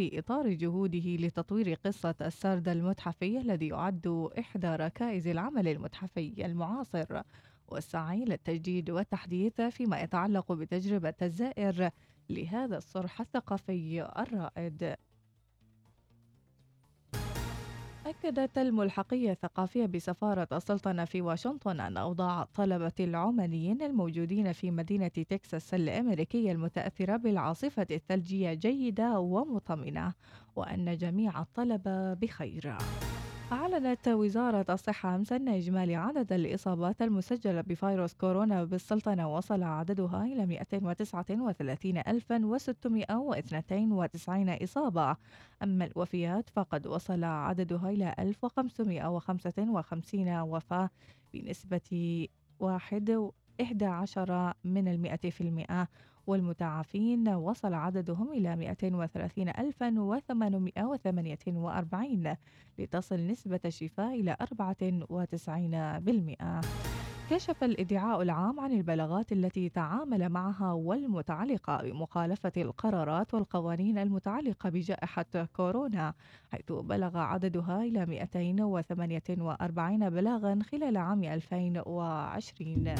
في إطار جهوده لتطوير قصة السرد المتحفي الذي يعد إحدى ركائز العمل المتحفي المعاصر والسعي للتجديد والتحديث فيما يتعلق بتجربة الزائر لهذا الصرح الثقافي الرائد. أكدت الملحقية الثقافية بسفارة السلطنة في واشنطن أن أوضاع الطلبة العمانيين الموجودين في مدينة تكساس الأمريكية المتأثرة بالعاصفة الثلجية جيدة ومطمئنة وأن جميع الطلبة بخير. أعلنت وزارة الصحة أمس أن إجمالي عدد الإصابات المسجلة بفيروس كورونا بالسلطنة وصل عددها إلى 239,692 إصابة. أما الوفيات فقد وصل عددها إلى 1555 وفاة بنسبة واحد 11 من المئة في المئة. والمتعافين وصل عددهم إلى 230,848 لتصل نسبة الشفاء إلى 94% كشف الإدعاء العام عن البلاغات التي تعامل معها والمتعلقة بمخالفة القرارات والقوانين المتعلقة بجائحة كورونا حيث بلغ عددها إلى 248 بلاغا خلال عام 2020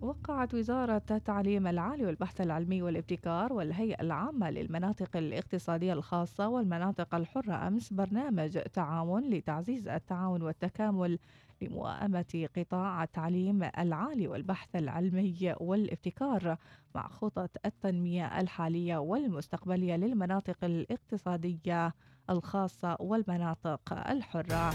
وقعت وزارة التعليم العالي والبحث العلمي والابتكار والهيئة العامة للمناطق الاقتصادية الخاصة والمناطق الحرة أمس برنامج تعاون لتعزيز التعاون والتكامل لموائمة قطاع التعليم العالي والبحث العلمي والابتكار مع خطط التنمية الحالية والمستقبلية للمناطق الاقتصادية الخاصة والمناطق الحرة.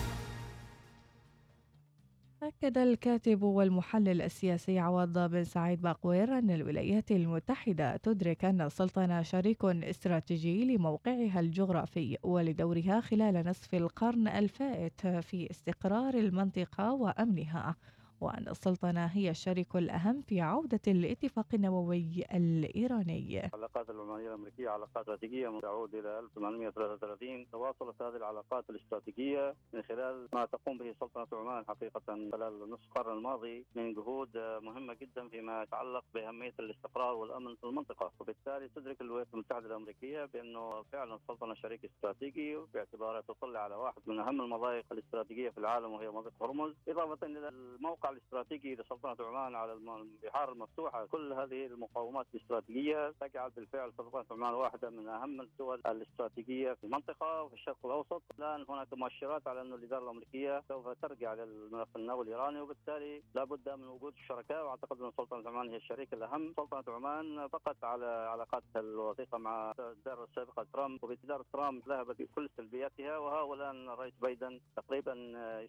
أكد الكاتب والمحلل السياسي عوض بن سعيد باقوير أن الولايات المتحدة تدرك أن السلطنة شريك استراتيجي لموقعها الجغرافي ولدورها خلال نصف القرن الفائت في استقرار المنطقة وأمنها. وأن السلطنة هي الشريك الأهم في عودة الاتفاق النووي الإيراني. العلاقات العمانية الأمريكية علاقات استراتيجية تعود إلى 1833 تواصلت هذه العلاقات الاستراتيجية من خلال ما تقوم به سلطنة عمان حقيقة خلال نصف القرن الماضي من جهود مهمة جدا فيما يتعلق بأهمية الاستقرار والأمن في المنطقة. وبالتالي تدرك الولايات المتحدة الأمريكية بأنه فعلا السلطنة شريك استراتيجي باعتبارها تطلع على واحد من أهم المضايق الاستراتيجية في العالم وهي منطقة هرمز. إضافة إلى الموقع الاستراتيجي لسلطنة عمان على البحار المفتوحة كل هذه المقاومات الاستراتيجية تجعل بالفعل سلطنة عمان واحدة من أهم الدول الاستراتيجية في المنطقة وفي الشرق الأوسط. الآن هناك مؤشرات على أن الإدارة الأمريكية سوف ترجع للملف النووي الإيراني وبالتالي لابد من وجود الشركاء وأعتقد أن سلطنة عمان هي الشريك الأهم. سلطنة عمان فقط على علاقاتها الوثيقة مع الإدارة السابقة ترامب وبإدارة ترامب ذهبت بكل سلبياتها وها الآن الرئيس بايدن تقريبا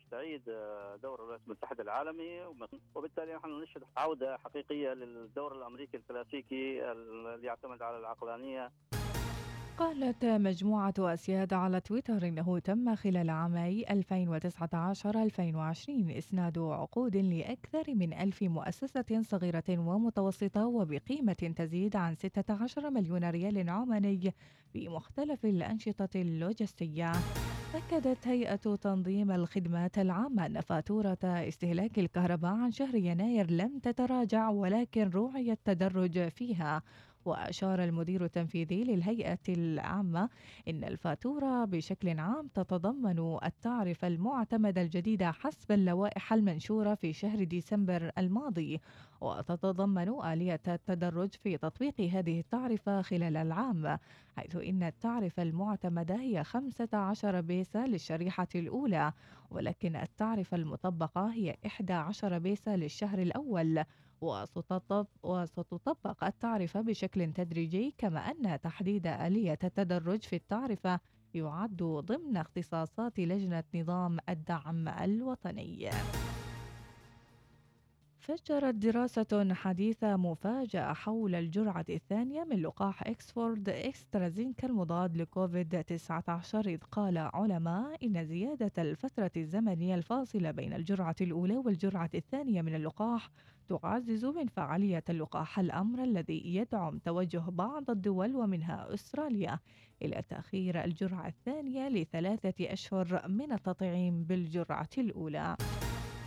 يستعيد دور الولايات المتحدة العالمي. وبالتالي نحن نشهد عودة حقيقية للدور الأمريكي الكلاسيكي اللي يعتمد على العقلانية. قالت مجموعة أسياد على تويتر إنه تم خلال عامي 2019-2020 إسناد عقود لأكثر من ألف مؤسسة صغيرة ومتوسطة وبقيمة تزيد عن 16 مليون ريال عماني في مختلف الأنشطة اللوجستية. أكدت هيئة تنظيم الخدمات العامة أن فاتورة استهلاك الكهرباء عن شهر يناير لم تتراجع ولكن روعي التدرج فيها. وأشار المدير التنفيذي للهيئة العامة إن الفاتورة بشكل عام تتضمن التعرفة المعتمدة الجديدة حسب اللوائح المنشورة في شهر ديسمبر الماضي وتتضمن آلية التدرج في تطبيق هذه التعرفة خلال العام حيث إن التعرفة المعتمدة هي 15 بيسة للشريحة الأولى ولكن التعرفة المطبقة هي 11 بيسة للشهر الأول وستطبق التعرفة بشكل تدريجي كما أن تحديد آلية التدرج في التعرفة يعد ضمن اختصاصات لجنة نظام الدعم الوطني. فجرت دراسة حديثة مفاجأة حول الجرعة الثانية من لقاح إكسفورد إكسترازينكا المضاد لكوفيد 19 إذ قال علماء إن زيادة الفترة الزمنية الفاصلة بين الجرعة الأولى والجرعة الثانية من اللقاح تعزز من فعالية اللقاح الأمر الذي يدعم توجه بعض الدول ومنها أستراليا إلى تأخير الجرعة الثانية لثلاثة أشهر من التطعيم بالجرعة الأولى.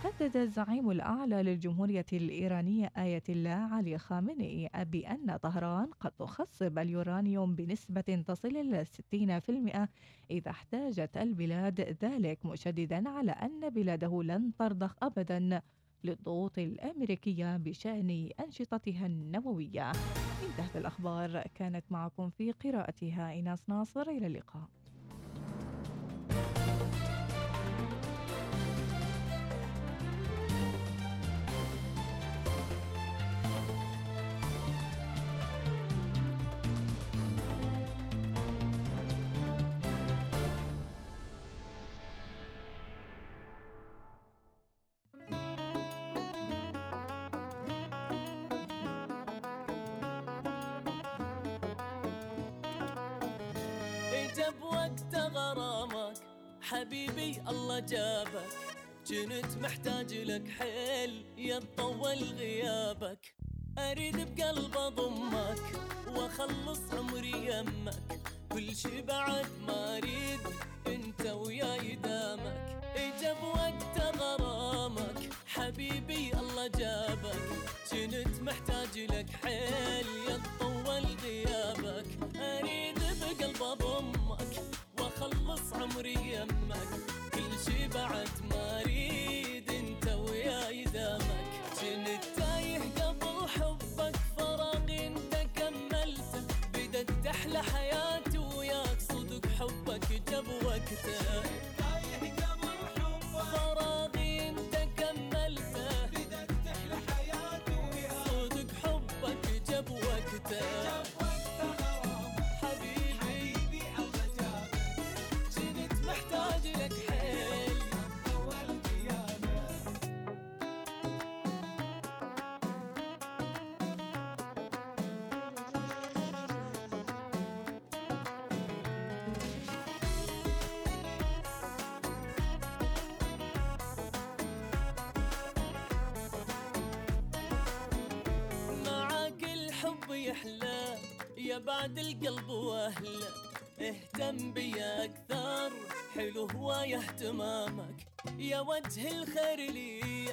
حدد الزعيم الأعلى للجمهورية الإيرانية آية الله علي خامنئي بأن طهران قد تخصب اليورانيوم بنسبة تصل إلى 60% إذا احتاجت البلاد ذلك مشددا على أن بلاده لن ترضخ أبدا للضغوط الأمريكية بشأن أنشطتها النووية. انتهت الأخبار كانت معكم في قراءتها إيناس ناصر إلى اللقاء. جاب وقت غرامك حبيبي الله جابك. كنت محتاج لك حيل يطول غيابك. أريد بقلب أضمك وأخلص عمري يمك. كل شي بعد ما أريد أنت وياي دامك. جاب وقت غرامك حبيبي الله جابك. كنت محتاج لك حيل يطول غيابك. أريد بقلب أضمك. واخلص عمري يمك. كل شي بعد ما حلو هواية اهتمامك. يا وجه الخير لي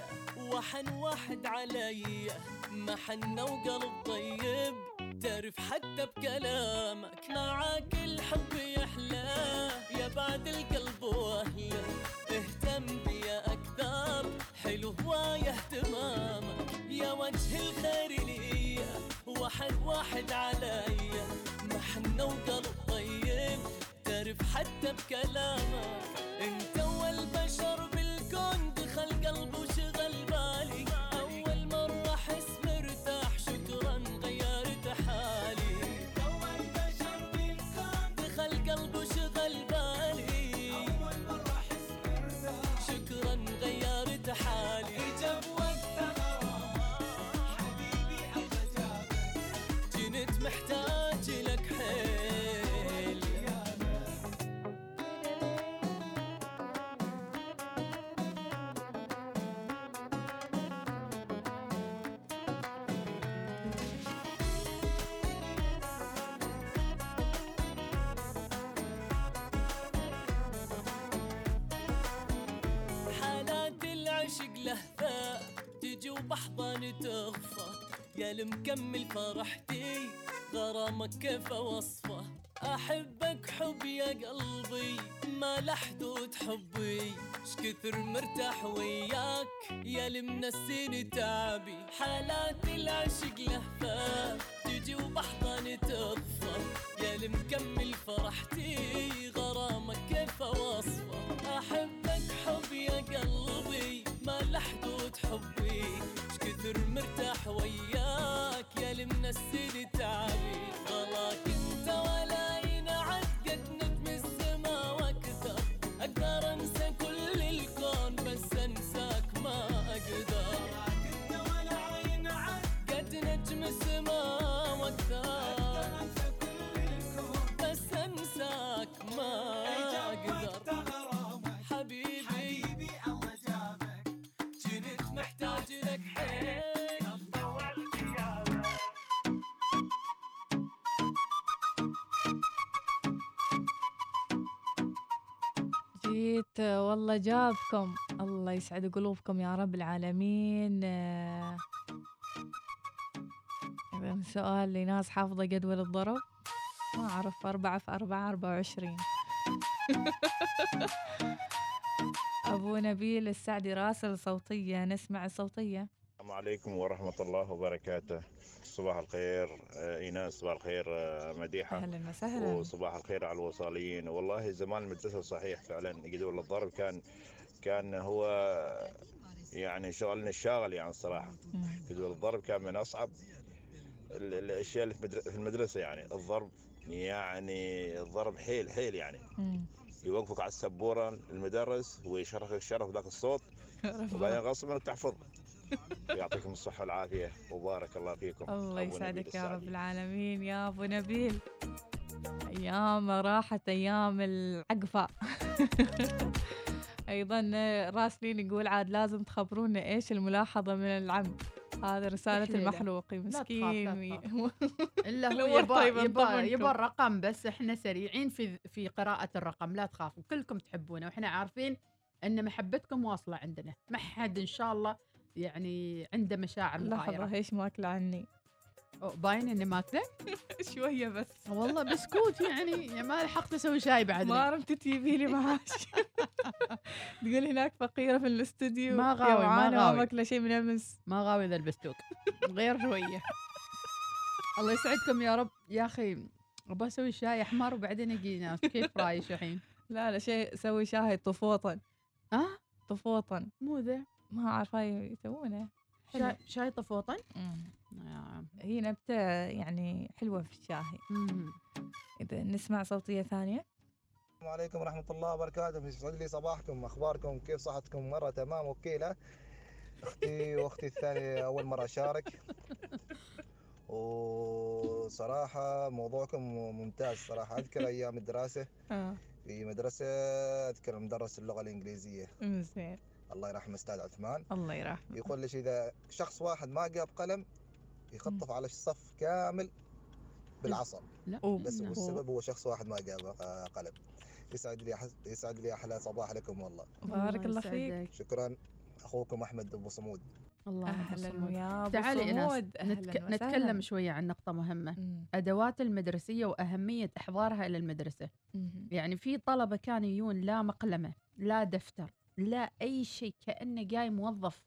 وحن واحد علي. محنة وقلب طيب تعرف حتى بكلامك. معاك الحب يا المكمل فرحتي غرامك كيف اوصفه أحبك حب يا قلبي ما له حدود حبي اش كثر مرتاح وياك يا المنسيني تعبي. حالات العشق لهفة تجي وبحضن تغفى يا المكمل فرحتي غرامك كيف اوصفه أحبك حب يا قلبي ما له حدود حبي اش كثر مرتاح وياك يا المنسيني تعبي جيت والله جابكم. الله يسعد قلوبكم يا رب العالمين. سؤال لناس حافظة جدول الضرب. ما أعرف أربعة في أربعة أربعة وعشرين. أبو نبيل السعدي راسل صوتية نسمع الصوتية. السلام عليكم ورحمة الله وبركاته. صباح الخير آه، إيناس صباح الخير آه، مديحة أهلا وسهلا. وصباح الخير على الوصاليين والله زمان المدرسة صحيح فعلا جدول الضرب كان كان هو يعني شغلنا الشاغل يعني الصراحة. مم. جدول الضرب كان من أصعب ال- الأشياء اللي في مدر- في المدرسة يعني. الضرب يعني الضرب حيل حيل يعني. مم. يوقفك على السبورة المدرس ويشرخك شرف ذاك الصوت وبعدين غصبا تحفظ. يعطيكم الصحة والعافية. وبارك الله فيكم. الله أبو يسعدك يا رب. العالمين. يا أبو نبيل أيام راحت أيام العقفة. أيضا راسلين يقول عاد لازم تخبرونا إيش الملاحظة من العم. هذا رسالة تخاف، مسكين إلا هو يبا يبا. يبا الرقم بس إحنا سريعين في في قراءة الرقم. لا تخافوا كلكم تحبونه وإحنا عارفين إن محبتكم واصلة عندنا. ما حد إن شاء الله يعني عنده مشاعر لحظة إيش ماكلة عني. باين إني ماكلة؟ شوية بس. والله بسكوت يعني يا ما لحقت أسوي شاي بعد ما عرفت تجيبي لي معاش. تقول هناك فقيرة في الاستوديو. ما غاوي، ما غاوي. ماكلة شيء من أمس. ما غاوي ذا البسكوت. غير شوية. الله يسعدكم يا رب. يا أخي أبغى أسوي شاي أحمر وبعدين يجي ناس. كيف رايش الحين؟ لا لا شيء سوي شاهي طفوطا آه طفوطا مو ذا. ما عارفة يسوونه حلو. شاي, شاي مم. آه. هي نبتة يعني حلوة في الشاهي مم. إذا نسمع صوتية ثانية. السلام عليكم ورحمة الله وبركاته. يسعد لي صباحكم أخباركم كيف صحتكم؟ مرة تمام وكيلة أختي وأختي الثانية أول مرة أشارك. وصراحة موضوعكم ممتاز صراحة. أذكر أيام الدراسة. آه. في مدرسة أذكر مدرس اللغة الإنجليزية. زين الله يرحمه أستاذ عثمان الله يرحمه يقول ليش إذا شخص واحد ما جاب قلم يخطف على الصف كامل بالعصا لا. بس لا. والسبب هو شخص واحد ما جاب آه، قلم يسعد لي أحس- يسعد لي أحلى صباح لكم والله بارك الله فيك. شكرا أخوكم أحمد أبو صمود الله. ويا أبو تعالي صمود نتك... نتكلم. شوية عن نقطة مهمة مم. أدوات المدرسية وأهمية إحضارها إلى المدرسة مم. يعني في طلبة كانوا يجون لا مقلمة لا دفتر لا أي شيء كأنه جاي موظف.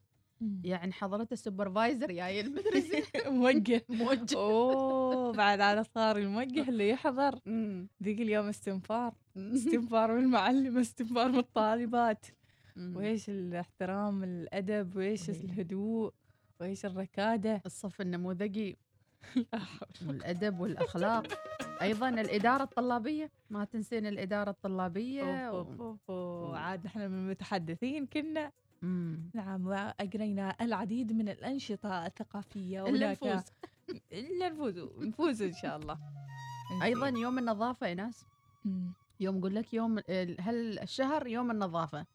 يعني حضرته السوبرفايزر جاي المدرسة موجه. موجه. أوه بعد هذا صار الموجه اللي يحضر. ذيك اليوم استنفار. استنفار من المعلم استنفار من الطالبات. وإيش الاحترام الأدب وإيش. الهدوء وإيش الركادة. الصف النموذجي والأدب والأخلاق. أيضا الإدارة الطلابية. ما تنسين الإدارة الطلابية أوف أوف أوف. عاد نحن من المتحدثين كنا. مم. نعم وأجرينا العديد من الأنشطة الثقافية. إلا هناك- نفوز إلا نفوز نفوز إن شاء الله. أيضا يوم النظافة يا ناس. يوم أقول لك يوم هل الشهر يوم النظافة؟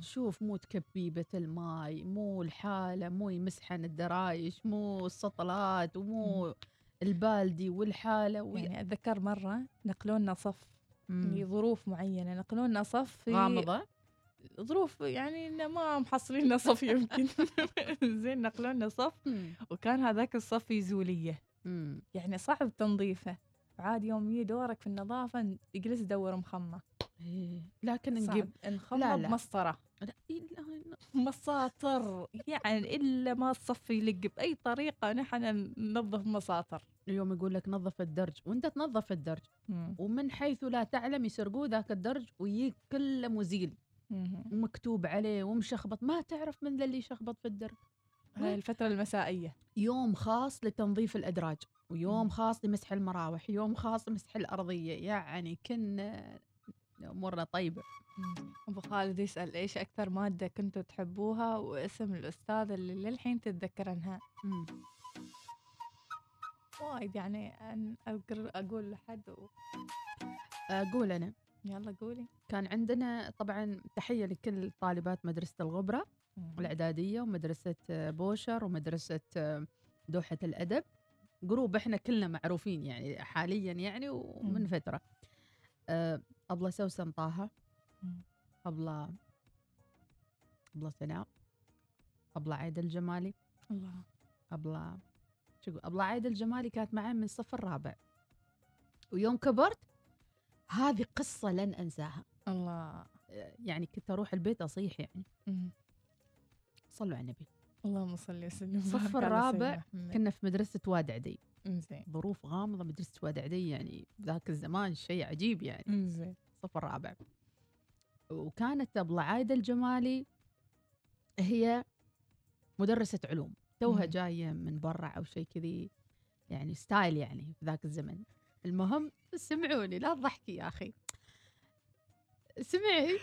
شوف مو تكبيبة الماي مو الحالة مو يمسحن الدرايش مو السطلات ومو البالدي والحالة وي... يعني أتذكر مرة نقلونا صف مم. لظروف معينة نقلونا صف في غامضة؟ ظروف يعني إن ما محصلين صف يمكن. زين نقلونا صف. وكان هذاك الصف في زولية مم. يعني صعب تنظيفه. عاد يوم يجي دورك في النظافة يجلس يدور مخمة. إيه. لكن نجيب نخمة لا، لا. لا إلا إلا- مساطر. يعني إلا ما الصف يلق بأي طريقة نحن ننظف مساطر. اليوم يقول لك نظف الدرج وأنت تنظف الدرج. ومن حيث لا تعلم يسرقوا ذاك الدرج ويجيك كله مزيل. ومكتوب عليه ومشخبط. ما تعرف من اللي شخبط في الدرج؟ هاي. الفترة المسائية. يوم خاص لتنظيف الأدراج ويوم مم. خاص لمسح المراوح يوم خاص لمسح الأرضية. يعني كنا امورنا طيبة. أبو خالد يسأل إيش أكثر مادة كنتوا تحبوها واسم الأستاذ اللي للحين تتذكرنها مم. وايد يعني أن أقول لحد و... أقول أنا. يلا قولي. كان عندنا طبعا تحية لكل طالبات مدرسة الغبرة الإعدادية ومدرسة بوشر ومدرسة دوحة الأدب. group إحنا كلنا معروفين يعني حاليا يعني ومن مم. فترة. أبلة سوسن طه. أبلة أبلة سناء. أبلة عايدة الجمالي. الله. أبلة شو أبلة عايدة الجمالي كانت معي من الصف الرابع ويوم كبرت هذه قصة لن أنساها. الله. يعني كنت أروح البيت أصيح يعني. مم. صلوا على النبي. اللهم صل وسلم. الصف الرابع. كنا في مدرسة واد عدي. زين ظروف غامضة مدرسة واد عدي يعني ذاك الزمان شيء عجيب يعني. زين الصف الرابع وكانت أبلة عايدة الجمالي هي مدرسة علوم. توها مم. جاية من برا أو شيء كذي يعني style يعني في ذاك الزمن. المهم سمعوني لا تضحكي يا أخي. سمعي.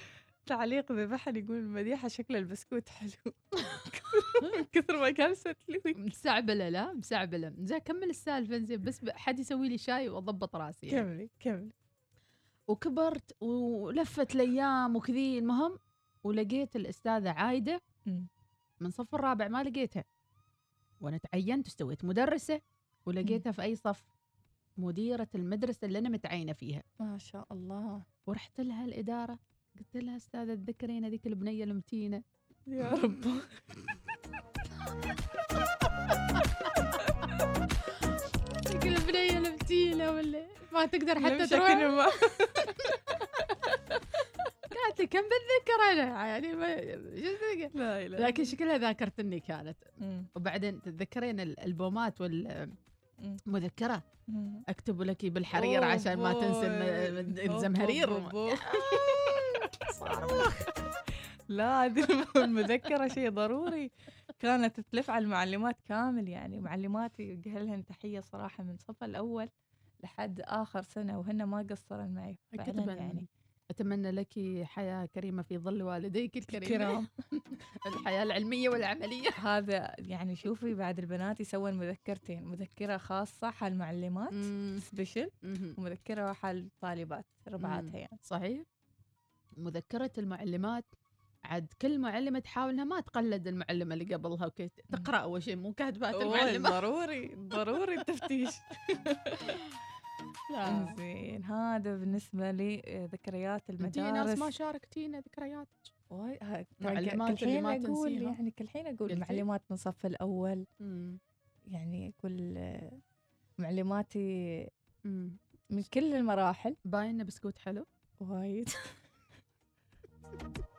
تعليق ببحر يقول المديحة شكل البسكوت حلو. كثر ما كان ستلوي مسعبلة لا مسعبلة زين كمل السالفة زين بس حد يسوي لي شاي وأضبط راسي يعني. كملي كملي. وكبرت ولفت الأيام وكذي. المهم ولقيت الأستاذة عايدة. من صف الرابع ما لقيتها. وأنا تعينت واستويت مدرسة ولقيتها في أي صف؟ مديرة المدرسة اللي أنا متعينة فيها. ما شاء الله. ورحت لها الإدارة قلت لها أستاذة تذكرين هذيك البنية المتينة؟ يا رب هذيك البنيه المتينه ولا ما تقدر حتى تروح ما- قالت لي كم بتذكر أنا يعني ما؟ لا إله لكن شكلها ذاكرتني كانت. وبعدين تتذكرين ال- البومات مم. والمذكرة مم. أكتب لك بالحرير عشان ما تنسى الزمهرير. لا هذه المذكرة شيء ضروري. كانت تلف على المعلمات كامل يعني. معلماتي يوجه لهن تحية صراحة من صف الأول لحد آخر سنة وهن ما قصرن معي. فعلا يعني أتمنى لك حياة كريمة في ظل والديك الكريم. كرام الحياة العلمية والعملية. هذا يعني شوفي بعد البنات يسوون مذكرتين. مذكرة خاصة حال المعلمات مم. سبيشل. ومذكرة حال الطالبات ربعاتها يعني. صحيح. مذكرة المعلمات عاد كل معلمة تحاول انها ما تقلد المعلمة اللي قبلها وكي تقرأ أول شيء مو كاتبات المعلمه ضروري ضروري التفتيش. لا. زين هذا بالنسبة لي آه، ذكريات انتي ناس المدارس. ما شاركتينا ذكرياتك واي- معلمات اللي ما أقول. يعني كل حين أقول؟ معلمات من صف الأول. يعني كل آه، معلماتي مم. من كل المراحل. باين بسكوت حلو؟ وايد.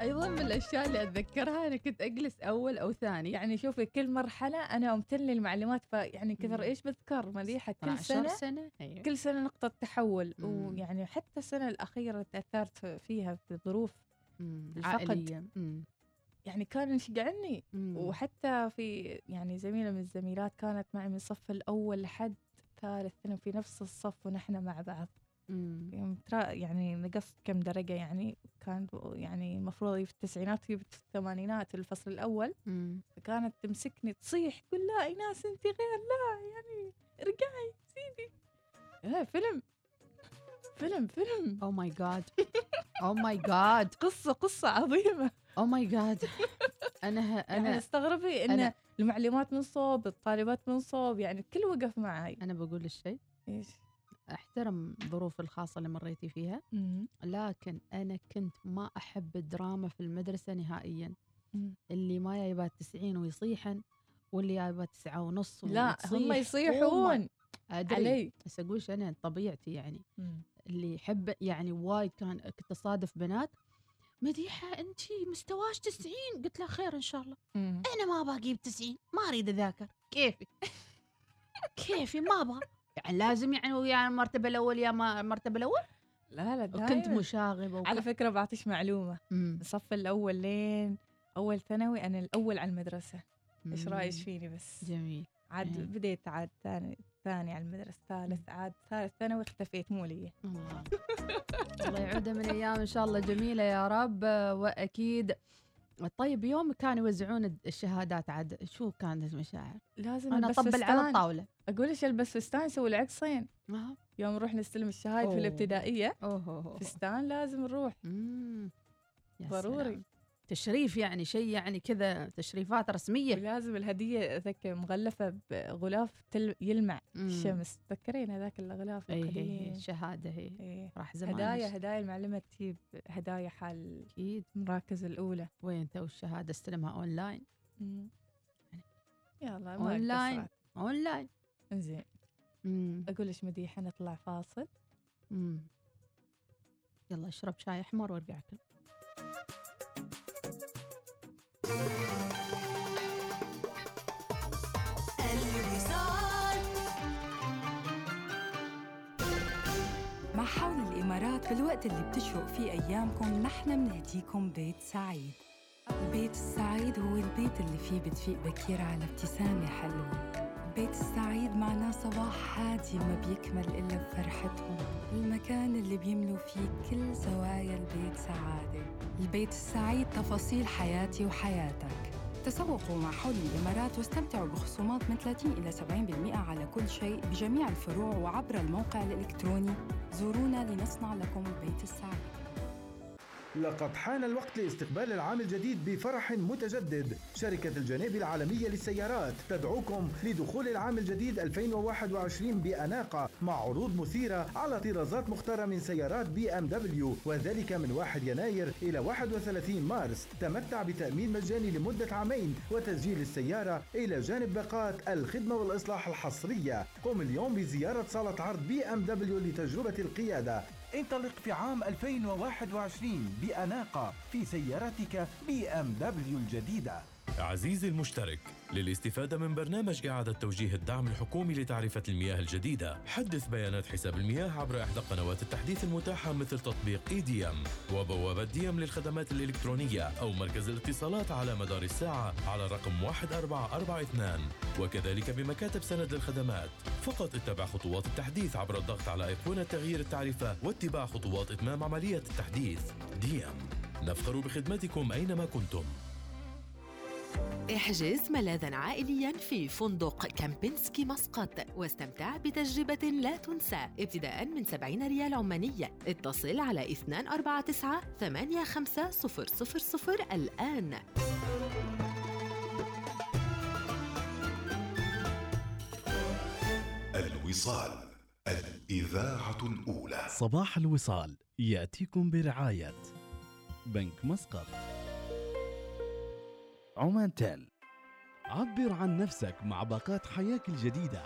أيضا من الأشياء اللي أتذكرها أنا كنت أجلس أول أو ثاني يعني شوفي كل مرحلة أنا أمتن للمعلمات فيعني كثر. إيش بذكر مليحة كل 12 سنة سنة أيوة. كل سنة نقطة تحول مم. ويعني حتى السنة الأخيرة تأثرت فيها بظروف مم. الفقد. عائليه مم. يعني كان يشجعني. وحتى في يعني زميلة من الزميلات كانت معي من الصف الأول لحد ثالث ثانوي في نفس الصف ونحن مع بعض. يوم ترى يعني نقصت كم درجة يعني كان يعني المفروض في التسعينات في الثمانينات الفصل الأول. مم. فكانت تمسكني تصيح تقول لا ايناس انت غير لا يعني ارجعي سيدي لا فيلم. فيلم فيلم. oh my God oh my God قصة قصة عظيمة. أو ماي جاد أنا ه- أنا أنا أستغربي إن أنا- المعلمات من صوب الطالبات من صوب يعني الكل وقف معي أنا بقول الشيء. إيش؟ أحترم الظروف الخاصة اللي مريتي فيها لكن أنا كنت ما أحب الدراما في المدرسة نهائيا. اللي ما يبات 90 ويصيحن واللي يبات تسعة ونص لا هم. يصيحون. علي. بس اقولش أنا طبيعتي يعني. اللي يحب يعني وايد كان كنت اصادف بنات مديحة أنت مستواش 90 قلت لها خير إن شاء الله. مم. أنا ما أبغى أجيب 90 ما أريد أذاكر. كيفي؟ كيفي؟ ما أبغى. يعني لازم يعني يا المرتبة الأول يا ما المرتبة الأول؟ لا لا دايماً. مشاغبة وك... على فكرة بعطيش معلومة. مم. الصف الأول لين أول ثانوي أنا الأول على المدرسة. إيش مم. رأيك فيني بس؟ جميل. عاد إيه. بديت عاد ثاني ثاني على المدرسة ثالث عاد ثالث ثانوي اختفيت مو لي. الله يعودها من أيام إن شاء الله جميلة يا رب. وأكيد طيب يوم كانوا يوزعون الشهادات عاد شو كانت المشاعر؟ لازم أنا أطبل على. الطاولة أقول إيش ألبس فستان يسوي العقصين آه. يوم نروح نستلم الشهايد في أوه، أوه. فستان لازم نروح ضروري. تشريف يعني شيء يعني كذا تشريفات رسمية. ولازم الهدية اذكر مغلفة بغلاف تل يلمع مم. الشمس. تذكرين هذاك الغلاف اي هي القديم هي شهادة هي إيه. راح زمان. هدايا هدايا المعلمة تجيب هدايا حال أكيد. المراكز الأولى. وين تو الشهادة؟ استلمها اونلاين مم. يلا ما أونلاين. قصرت. اونلاين إنزين. امم أقول لك مديحه نطلع فاصل. امم يلا أشرب شاي أحمر وأرجع اكل الوصال مع حول الإمارات في الوقت اللي بتشرق فيه أيامكم نحن منهديكم بيت سعيد. البيت السعيد هو البيت اللي فيه بتفيق بكير على ابتسامة حلوة. البيت السعيد معناه صباح هادي ما بيكمل إلا بفرحتهم المكان اللي بيملوا فيه كل زوايا البيت سعادة. البيت السعيد تفاصيل حياتي وحياتك. تسوقوا مع حول الإمارات واستمتعوا بخصومات من 30 إلى 70% على كل شيء بجميع الفروع وعبر الموقع الإلكتروني. زورونا لنصنع لكم البيت السعيد. لقد حان الوقت لاستقبال العام الجديد بفرح متجدد. شركة الجناب العالمية للسيارات تدعوكم لدخول العام الجديد 2021 بأناقة مع عروض مثيرة على طرازات مختارة من سيارات بي إم دبليو وذلك من 1 يناير إلى 31 مارس. تمتع بتأمين مجاني لمدة عامين وتسجيل السيارة إلى جانب باقات الخدمة والإصلاح الحصرية. قم اليوم بزيارة صالة عرض بي إم دبليو لتجربة القيادة. انطلق في عام 2021 بأناقة في سيارتك بي إم دبليو الجديدة. عزيزي المشترك للاستفادة من برنامج إعادة توجيه الدعم الحكومي لتعرفة المياه الجديدة حدث بيانات حساب المياه عبر إحدى قنوات التحديث المتاحة مثل تطبيق ديم وبوابة ديم للخدمات الإلكترونية أو مركز الاتصالات على مدار الساعة على رقم 1442 وكذلك بمكاتب سند للخدمات. فقط اتبع خطوات التحديث عبر الضغط على أيقونة تغيير التعرفة واتباع خطوات إتمام عملية التحديث. ديم نفخر بخدمتكم أينما كنتم. احجز ملاذا عائليا في فندق كامبينسكي مسقط واستمتع بتجربة لا تنسى ابتداء من 70 ريال عمانية. اتصل على 249 8500 الآن. الوصال الإذاعة الأولى. صباح الوصال يأتيكم برعاية بنك مسقط. عمان تيل عبر عن نفسك مع باقات حياك الجديدة.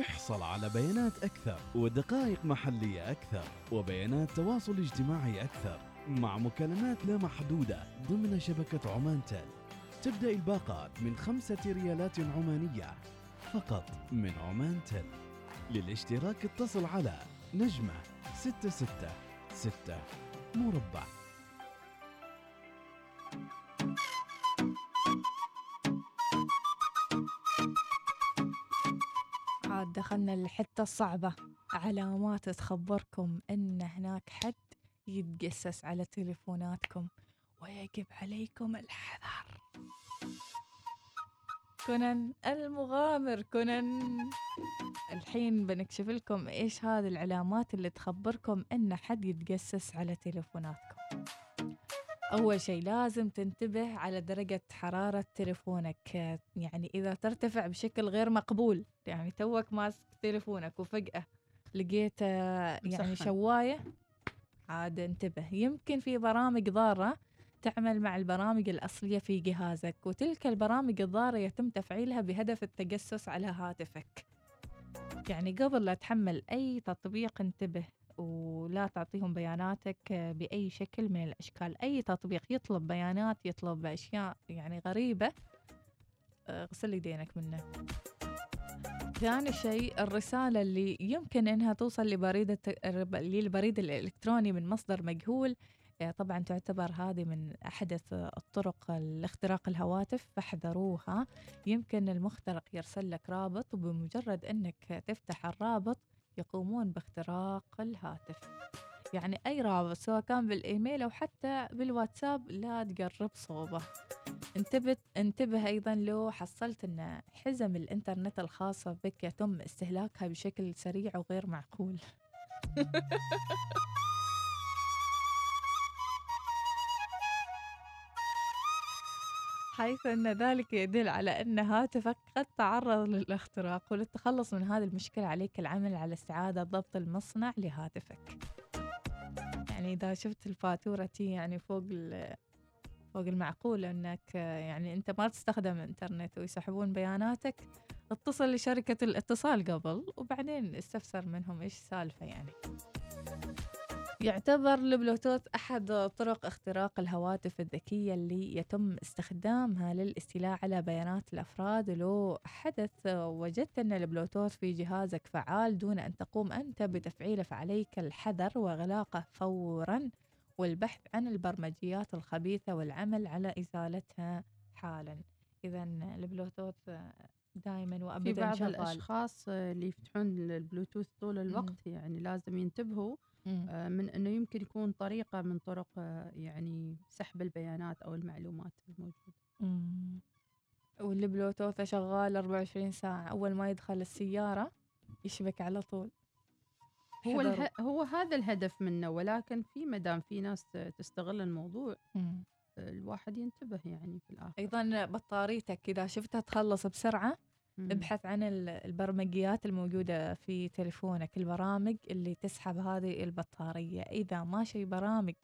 احصل على بيانات أكثر ودقائق محلية أكثر وبيانات تواصل اجتماعي أكثر مع مكالمات لا محدودة ضمن شبكة عمان تيل تبدأ الباقات من خمسة ريالات عمانية فقط من عمان تيل للاشتراك اتصل على نجمة ستة ستة ستة مربع. عاد دخلنا الحتة الصعبة علامات تخبركم أن هناك حد يتجسس على تليفوناتكم ويجب عليكم الحذر. كونان المغامر كونان الحين بنكشف لكم إيش هذه العلامات اللي تخبركم إن حد يتجسس على تليفوناتكم. أول شيء لازم تنتبه على درجة حرارة تليفونك يعني إذا ترتفع بشكل غير مقبول يعني توك ماسك تليفونك وفجأة لقيت آه، يعني. شواية عاد انتبه يمكن في برامج ضارة تعمل مع البرامج الأصلية في جهازك وتلك البرامج الضارة يتم تفعيلها بهدف التجسس على هاتفك يعني قبل لا تحمل أي تطبيق انتبه ولا تعطيهم بياناتك بأي شكل من الأشكال. أي تطبيق يطلب بيانات يطلب أشياء يعني غريبة آه، غسل يدينك منه. ثاني شيء الرسالة اللي يمكن إنها توصل لبريد للبريد الإلكتروني من مصدر مجهول. آه، طبعا تعتبر هذه من أحدث الطرق لاختراق الهواتف فاحذروها. يمكن المخترق يرسل لك رابط وبمجرد أنك تفتح الرابط يقومون باختراق الهاتف. يعني أي رابط سواء كان بالإيميل أو حتى بالواتساب لا تقرب صوبه. انتبه انتبه أيضا لو حصلت أن حزم الإنترنت الخاصة بك يتم استهلاكها بشكل سريع وغير معقول. حيث أن ذلك يدل على أن هاتفك قد تعرض للاختراق وللتخلص من هذه المشكلة عليك العمل على استعادة ضبط المصنع لهاتفك. يعني إذا شفت الفاتورة تي يعني فوق فوق المعقول أنك يعني أنت ما تستخدم إنترنت ويسحبون بياناتك اتصل لشركة الاتصال قبل وبعدين استفسر منهم إيش السالفة يعني. يعتبر البلوتوث أحد طرق اختراق الهواتف الذكية اللي يتم استخدامها للاستيلاء على بيانات الأفراد. ولو حدث وجدت أن البلوتوث في جهازك فعال دون أن تقوم أنت بتفعيله فعليك الحذر وإغلاقه فورا والبحث عن البرمجيات الخبيثة والعمل على إزالتها حالا. إذا البلوتوث دائما في وأبدا بعض شغال. الأشخاص اللي يفتحون البلوتوث طول الوقت يعني لازم ينتبهوا. آه، من إنه يمكن يكون طريقة من طرق آه، يعني سحب البيانات أو المعلومات الموجودة مم. والبلوتوث شغال 24 ساعة أول ما يدخل السيارة يشبك على طول هو. اله... هو هذا الهدف منه ولكن في مدام في ناس تستغل الموضوع مم. الواحد ينتبه يعني في الآخر أيضا بطاريتك إذا شفتها تخلص بسرعة مم. ابحث عن ال- البرمجيات الموجودة في تليفونك البرامج اللي تسحب هذه البطارية. إذا ما شي برامج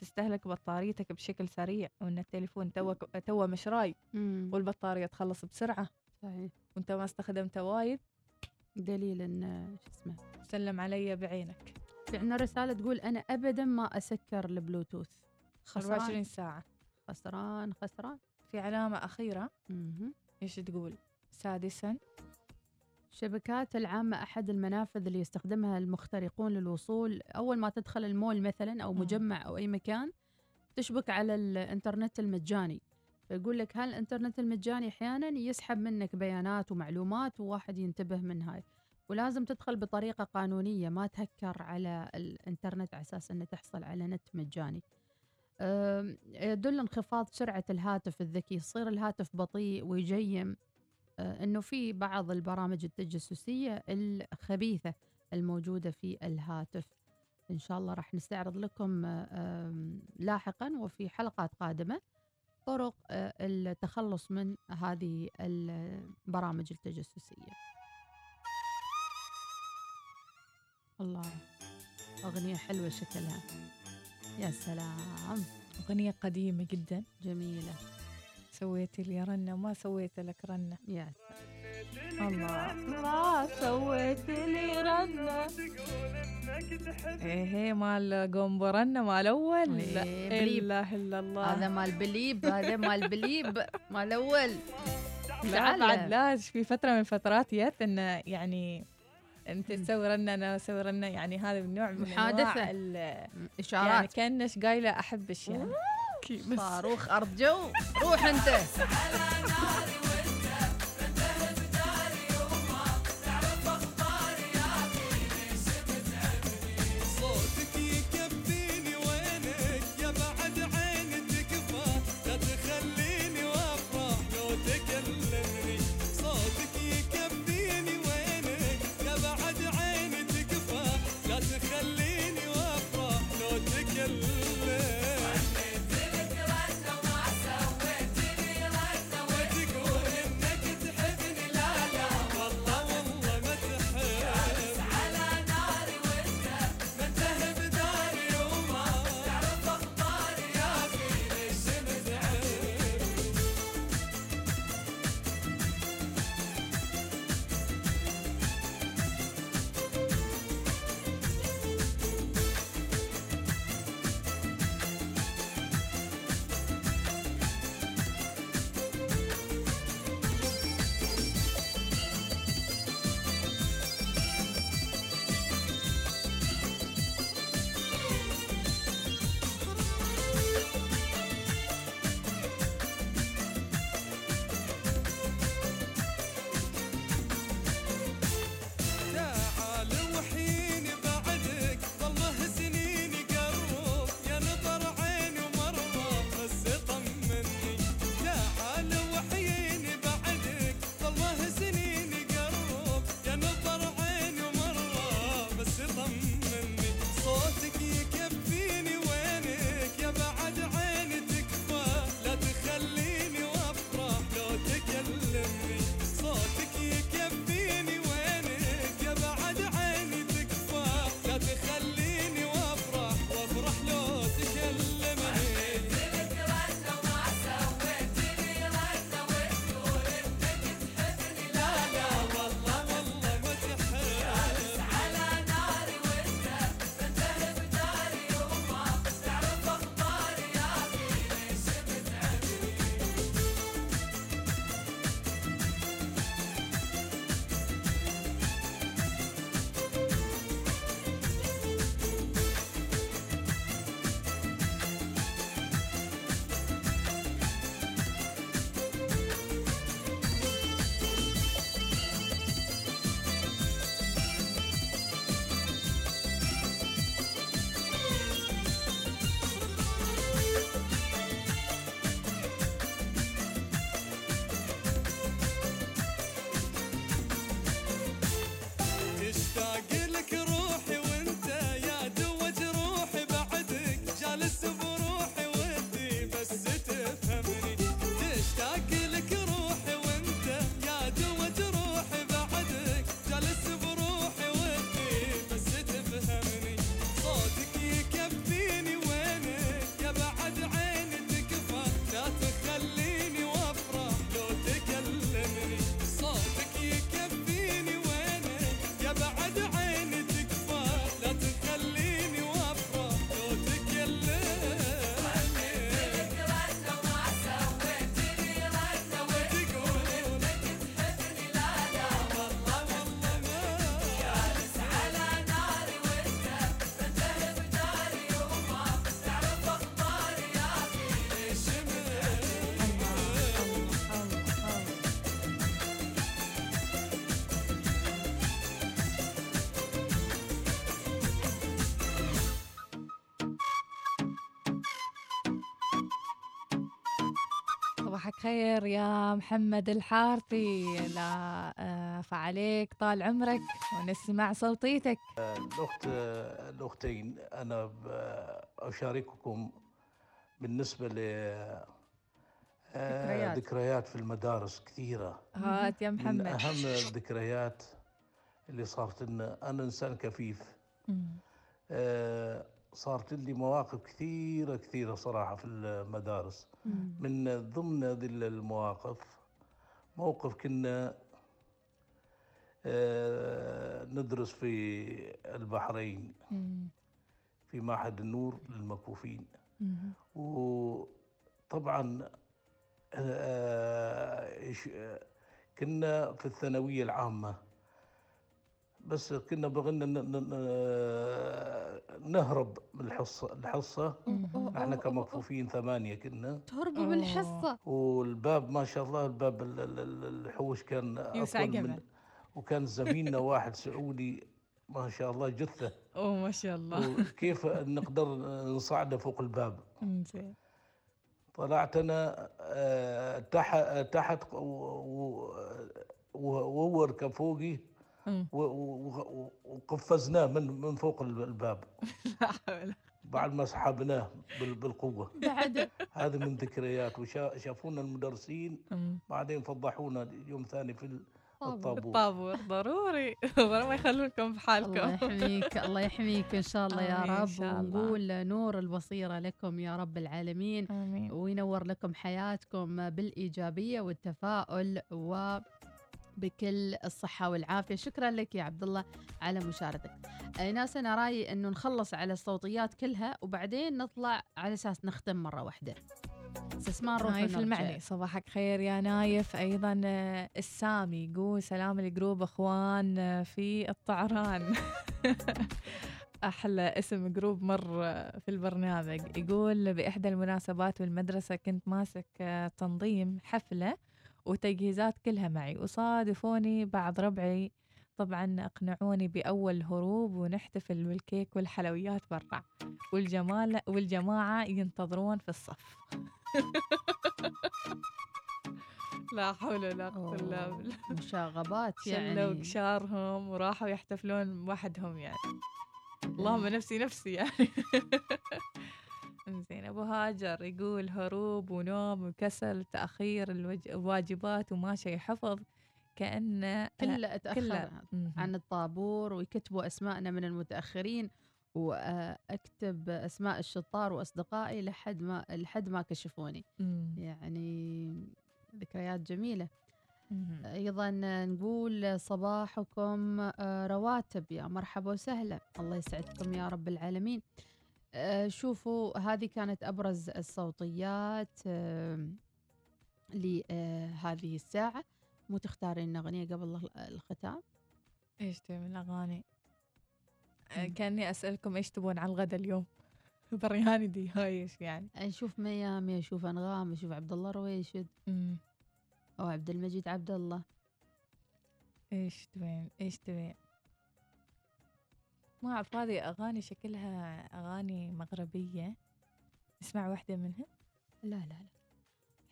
تستهلك بطاريتك بشكل سريع وإن التليفون تو تو مشتراي مم. والبطارية تخلص بسرعة صحيح. وأنت ما استخدمته وايد. دليل إن شو اسمه؟ سلم علي بعينك. في عندنا رساله تقول أنا ابدا ما أسكر البلوتوث. 24 خسران ساعة. خسران خسران. في علامة أخيرة. مهم. إيش تقول؟ سادسا. الشبكات العامة أحد المنافذ اللي يستخدمها المخترقون للوصول أول ما تدخل المول مثلا أو. مجمع أو أي مكان تشبك على الإنترنت المجاني فيقول لك هل الإنترنت المجاني أحيانا يسحب منك بيانات ومعلومات وواحد ينتبه من هاي ولازم تدخل بطريقة قانونية ما تهكر على الإنترنت على أساس أنه تحصل على نت مجاني. يدل انخفاض سرعة الهاتف الذكي يصير الهاتف بطيء ويجيم. إنه في بعض البرامج التجسسية الخبيثة الموجودة في الهاتف. إن شاء الله راح نستعرض لكم آه، لاحقا وفي حلقات قادمة طرق آه، التخلص من هذه البرامج التجسسية. الله أغنية حلوة شكلها. يا سلام. أغنية قديمة جدا. جميلة. سويت لي رنة وما سويت لك رنة. يا الله. ما سويت لي رنة. إيه إيه، مال قنبو رنة مال لا إيه، بليب. إله إلا الله. هذا مال بليب هذا مال بليب مال أول. لا. بعد لا في فترة من الفترات جت انه يعني أنت تسوي رنة أنا أسوي رنة يعني هذا النوع من أنواع محادثة. ال- يعني كانش قايلة أحبش يعني. صاروخ أرض جو. روح أنت. صباحك خير يا محمد الحارثي لا آه، فعليك طال عمرك ونسمع صوتيتك الأخت الأختين أنا أشارككم بالنسبة ل آه، ذكريات. ذكريات في المدارس كثيرة هات يا من محمد أهم الذكريات اللي صارت لنا أنا إنسان كفيف. آه، صارت لي مواقف كثيرة كثيرة صراحة في المدارس. من ضمن هذه المواقف موقف كنا آه، ندرس في البحرين. في معهد النور للمكفوفين. وطبعا آه، آه، كنا في الثانوية العامة بس كنا بغينا نهرب من الحصة. الحصة إحنا كمكفوفين ثمانية كنا. تهربوا بالحصة والباب ما شاء الله الباب ال- ال- ال- الحوش كان أطول من. وكان زميلنا واحد سعودي ما شاء الله جثة. أوه ما شاء الله. وكيف نقدر نصعده فوق الباب. زين طلعت أنا آه، تحت تحت و- و- وهو ركب فوقي. وقفزناه من من فوق الباب. لا حول. بعد ما سحبناه بال- بالقوة. بعد. هذه من ذكريات. وشافونا المدرسين. بعدين فضحونا يوم ثاني في ال- الطابور. الطابور ضروري. ما يخلونكم في الله يحميك الله يحميك. إن شاء الله يا آمين رب. ونقول نور البصيرة لكم يا رب العالمين. آمين. وينور لكم حياتكم بالإيجابية والتفاؤل و بكل الصحة والعافية. شكرا لك يا عبد الله على مشاركتك. ايناس أنا رأيي إنه نخلص على الصوتيات كلها وبعدين نطلع على أساس نختم مرة واحدة. بس ما نروح نايف. المعني. صباحك خير يا نايف. أيضا آه، السامي يقول سلام ال group أخوان آه، في الطعران. أحلى اسم group مر آه، في البرنامج. يقول بإحدى المناسبات بالمدرسة كنت ماسك آه، تنظيم حفلة وتجهيزات كلها معي وصادفوني بعض ربعي. طبعا أقنعوني بأول هروب ونحتفل بالكيك والحلويات برا والجمال والجماعة ينتظرون في الصف. لا حول ولا قوة إلا بالله. مشاغبات شلوا يعني. قشارهم وراحوا يحتفلون وحدهم يعني. اللهم نفسي نفسي يعني. زين أبو هاجر يقول هروب ونوم وكسل تأخير الوج... الواجبات وما شيء حفظ كانه كله. مهم. عن الطابور ويكتبوا أسماءنا من المتأخرين وأكتب أسماء الشطار وأصدقائي لحد ما لحد ما كشفوني مم. يعني ذكريات جميلة مهم. أيضا نقول صباحكم آه، رواتب يا مرحبا وسهلا الله يسعدكم يا رب العالمين آه، شوفوا هذه كانت أبرز الصوتيات آه، لهذه الساعة. مو تختارين أغنية قبل ال- الختام؟ إيش تبي من الأغاني؟ آه، مم. كأني أسألكم إيش تبون على الغداء اليوم. برياني دي هاي إيش يعني؟ نشوف ميامي أشوف أنغام أشوف عبد الله رويشد. أو عبد المجيد عبد الله. إيش تبين؟ إيش تبين؟ ما اعرف هذه أغاني شكلها أغاني مغربية. نسمع واحدة منها لا لا لا.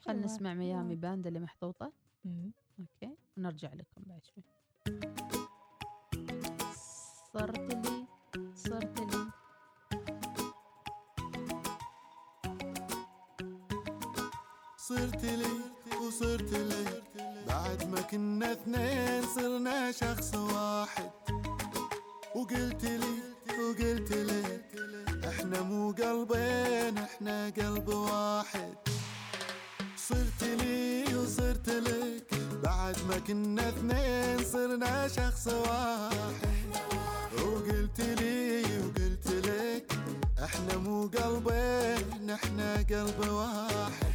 خلنا حلوة، نسمع. ميامي باند اللي محطوطة. مم. okay. ونرجع لكم بعد شوي. صرت لي صرت لي. صرت لي وصرت لك بعد ما كنا اثنين صرنا شخص واحد. وقلت لي وقلت لك إحنا مو قلبين إحنا قلب واحد. صرت لي وصرت لك بعد ما كنا اثنين صرنا شخص واحد. وقلت لي وقلت لك إحنا مو قلبين إحنا قلب واحد.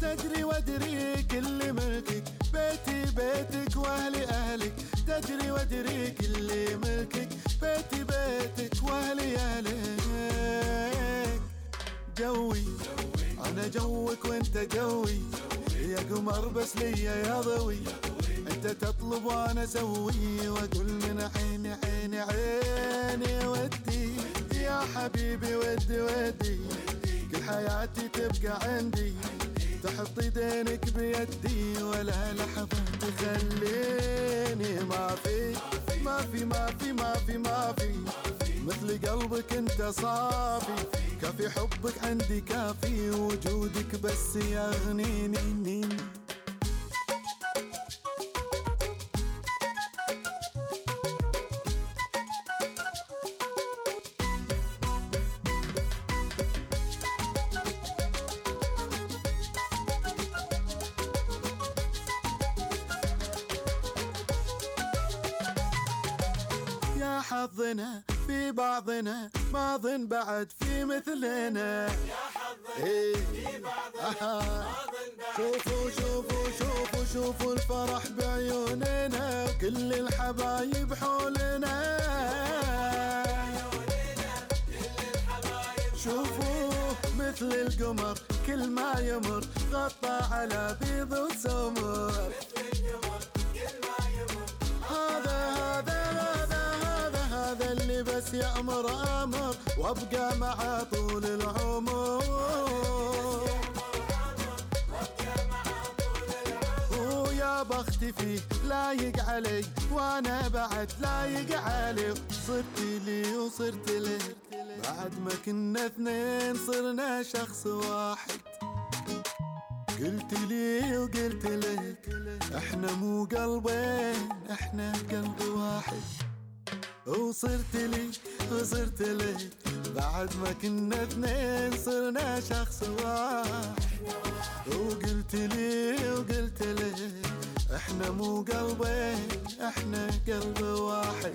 تدري وادري كل ملكك بيتي بيتك وأهلي أهلك. تدري وادري كل ملكك بيتي بيتك وأهلي أهلك. جوي أنا جوك وأنت جوي يا قمر بس ليا يا ضوي. أنت تطلب وأنا أسوي وأقول من عيني عيني عيني ودي. يا حبيبي ودي ودي. كل حياتي تبقى عندي. تحط ايدينك بيدي ولا لحظة تخليني ما في. ما في ما في ما في ما في. مثل قلبك انت صافي. كافي حبك عندي كافي وجودك بس يغنيني. ما ظن بعد في مثلنا إيه. آه. شوفوا شوفوا شوفوا شوفوا الفرح بعيوننا وكل الحبايب حولنا شوفوا مثل القمر كل ما يمر غطى على بيض وسمر بس يأمر أمر وابقى معه طول العمر. ويا بختي فيه لايق علي وأنا بعد لايق عليه صرت لي وصرت له بعد ما كنا اثنين صرنا شخص واحد. قلت لي وقلت لك إحنا مو قلبين إحنا قلب واحد. وصرت لي وصرت لك بعد ما كنا اثنين صرنا شخص واحد. وقلت لي وقلت لك إحنا مو قلبين إحنا قلب واحد.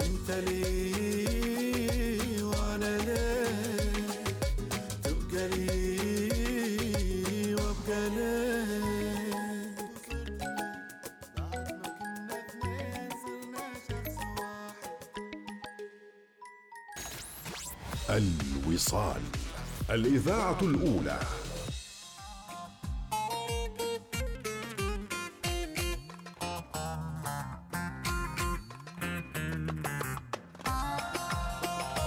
أنت لي وأنا لك الوصال الإذاعة الأولى.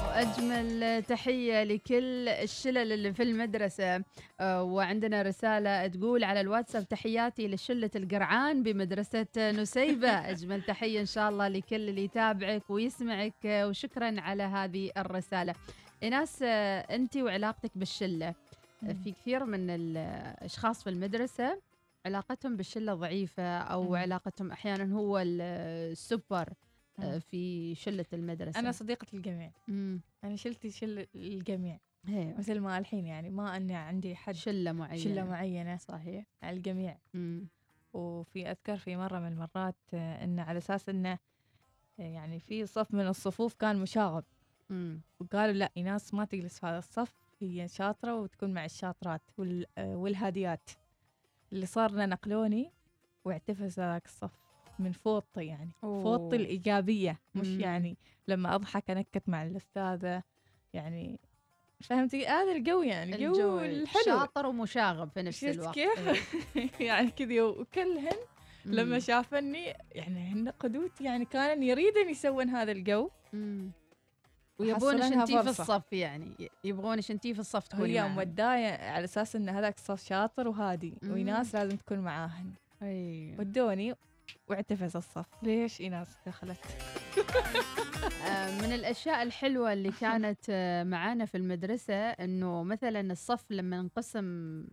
واجمل تحية لكل الشلل اللي في المدرسة. آه، وعندنا رسالة تقول على الواتساب تحياتي لشلة القرعان بمدرسة نسيبة. أجمل تحية إن شاء الله لكل اللي يتابعك ويسمعك آه، وشكرا على هذه الرسالة. ايناس آه، انت وعلاقتك بالشلة آه،. في كثير من الاشخاص في المدرسة علاقتهم بالشلة ضعيفة أو. علاقتهم أحيانا هو السوبر آه، مم. في شلة المدرسة أنا صديقة الجميع. أنا شلتي شل الجميع هي مثل ما الحين يعني ما أني عندي حد شلة معينة شلة معينة صحيح على الجميع مم. وفي اذكر في مرة من المرات آه، انه على أساس إنه آه، يعني في صف من الصفوف كان مشاغب مم. وقالوا لا ايناس ما تجلس في هذا الصف هي شاطرة وتكون مع الشاطرات وال- آه، والهاديات اللي صار إنه نقلوني واعتفز هذاك الصف من فوطي يعني أوه. فوطي الإيجابية مش مم. يعني لما أضحك أنكت مع الأستاذة يعني فهمتي هذا الجو يعني جو الجو الحلو شاطر ومشاغب في نفس الوقت كيف؟ يعني كذي وكلهن لما. شافني يعني هن قدوت يعني كانوا يريدن يسوون هذا الجو مم. ويبونش حصلنها انتي في. الصف يعني ي- يبغونش انتي في الصف تكوني هي. موداية على أساس إن هذاك الصف شاطر وهادي مم. وايناس لازم تكون معاهن أي. ودوني واعتفس الصف ليش إيناس دخلت آه، من الأشياء الحلوة اللي كانت آه، معانا في المدرسة إنه مثلا الصف لما انقسم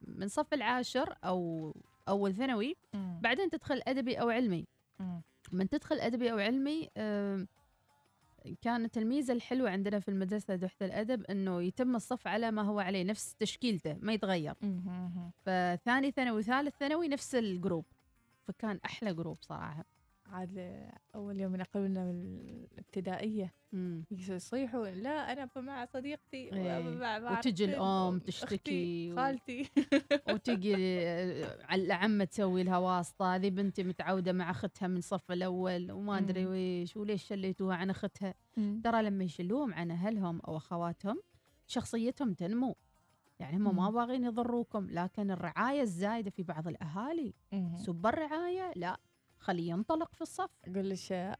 من صف العاشر أو أول ثانوي بعدين تدخل أدبي أو علمي. من تدخل أدبي أو علمي آه، كانت الميزه الحلوه عندنا في المدرسة دوحه الأدب إنه يتم الصف على ما هو عليه نفس تشكيلته ما يتغير. فثاني ثانوي وثالث ثانوي نفس ال group فكان أحلى group صراحة. عاد اول يوم ينقلونا من الابتدائية. يصيحوا لا أنا مع صديقتي إيه. مع وتجي الأم تشتكي خالتي وتجي آه، على العمة تسوي لها واسطة هذه بنتي متعودة مع أختها من الصف الأول وما أدري مم. ويش وليش شليتوها عن أختها مم. ترى لما يشلوهم عن أهلهم أو أخواتهم شخصيتهم تنمو يعني هم ما. باغين يضروكم لكن الرعاية الزايدة في بعض الأهالي مم. سب الرعاية لا خليه ينطلق في الصف.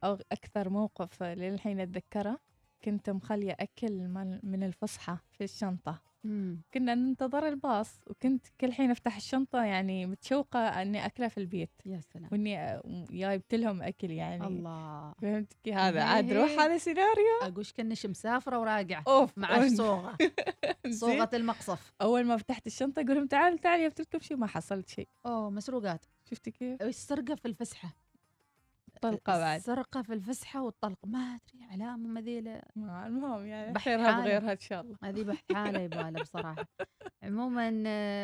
أقول لك أكثر موقف للحين أتذكره كنت مخلية أكل مال- من الفسحة في الشنطة. كنا ننتظر الباص وكنت كل حين أفتح الشنطة يعني متشوقة إني اكله في البيت. يا سلام. وإني جايبت لهم أكل يعني. الله. فهمت هذا؟ عاد روح. هذا سيناريو. اقولش كنش مسافرة وراجعه أوف معاش أون. صوغه. صوغة المقصف. أول ما فتحت الشنطة أقول لهم تعالوا تعالوا جبت لكم شيء ما حصلت شيء أوه مسروقات. شفتي كيف؟ السرقه في الفسحة؟ طلقه بعد. السرقة في الفسحة والطلق ما أدري علامة مذيله ما- المهم يعني خيرها حالة. بغيرها إن شاء الله. هذه بحث حالة يباله بصراحة. عموما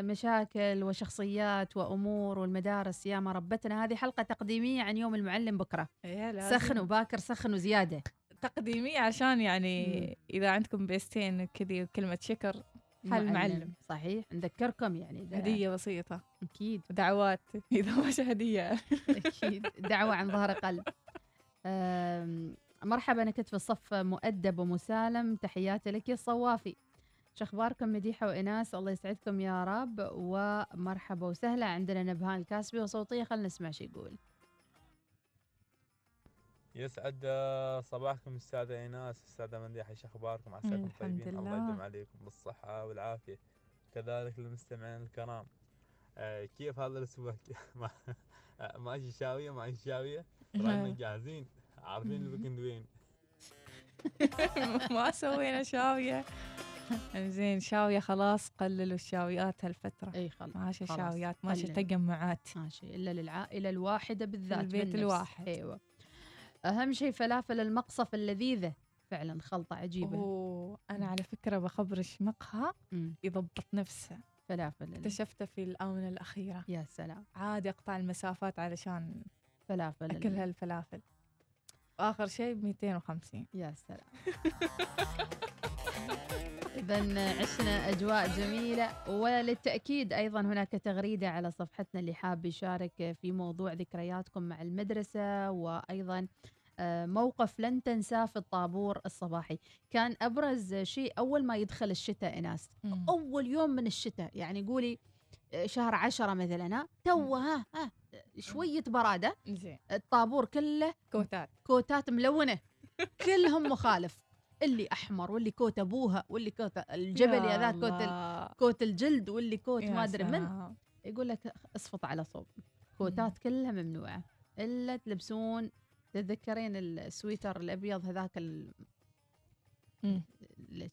مشاكل وشخصيات وأمور والمدارس يا ما ربتنا. هذه حلقة تقديمية عن يوم المعلم بكرة. إيه، لازم. سخنوا باكر سخنوا زياده تقديمي عشان يعني إذا عندكم بيستين كذي وكلمة شكر حل معلم. صحيح. نذكركم يعني ده هدية بسيطة. أكيد. دعوات. إذا مش هدية. أكيد. دعوة عن ظهر قلب. مرحبا أنا كنت في الصف مؤدب ومسالم. تحياتي لك يا الصوافي شو أخباركم؟ مديحة وإناس. الله يسعدكم يا رب. ومرحبا وسهلا عندنا نبهان الكاسبي وصوتيه خلينا نسمع شو يقول. يسعد صباحكم أستاذة إيناس أستاذة منديحة إيش أخباركم؟ عساكم طيبين؟ الله لله. يديم عليكم بالصحة والعافية. كذلك للمستمعين الكرام. آه، كيف هذا الأسبوع؟ ما- آه، ماشي شاوية ماشي شاوية. راينا جاهزين؟ عارفين ال weekend وين ما سوينا شاوية. زين شاوية خلاص قللوا الشاويات هالفترة. إي خلاص ماشي شاويات ماشي. تجمعات. ماشي إلا للعائله الواحدة بالذات البيت. الواحد. إيوه. أهم شيء فلافل المقصف اللذيذة. فعلا خلطة عجيبة. أوه أنا على فكرة بخبرش مقهى. يضبط نفسه. فلافل اكتشفته في الآونة الأخيرة. يا سلام. عادي أقطع المسافات علشان فلافل اكل هالفلافل واخر شيء ب 250 يا سلام. إذا عشنا أجواء جميلة وللتأكيد أيضا هناك تغريدة على صفحتنا اللي حاب يشارك في موضوع ذكرياتكم مع المدرسة وأيضا آه، موقف لن تنساه في الطابور الصباحي. كان أبرز شيء أول ما يدخل الشتاء إيناس أول يوم من الشتاء يعني قولي آه، شهر عشرة مثلا ها؟ تو ها؟ ها شوية برادة. الطابور كله كوتات. كوتات ملونة. كلهم مخالف. اللي أحمر واللي كوت أبوها واللي كوت الجبل يا ذا كوت. كوت الجلد واللي كوت ما أدري من. يقول لك اصفط على صوب. كوتات كلها ممنوعة. إلا تلبسون تتذكرين السويتر الأبيض هذاك ال-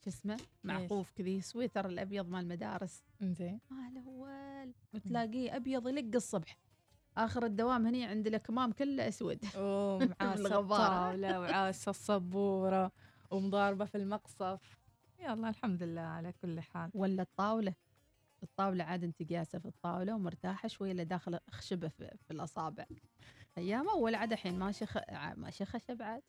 شو اسمه؟ معقوف كذي. سويتر الأبيض مال المدارس. زين ما الأول وتلاقيه أبيض يلق الصبح. آخر الدوام هني عند الكمام كله أسود. ومعاه الغبارة. الطاولة وعاسة الصبورة. ومضاربة في المقصف. يلا الحمد لله على كل حال. ولا الطاولة؟ الطاولة عاد انت جالسة في الطاولة ومرتاحة شوية اللي داخل خشبة في, في الأصابع. أيام أول عاد الحين ماشي خ... ماشي خشب عاد.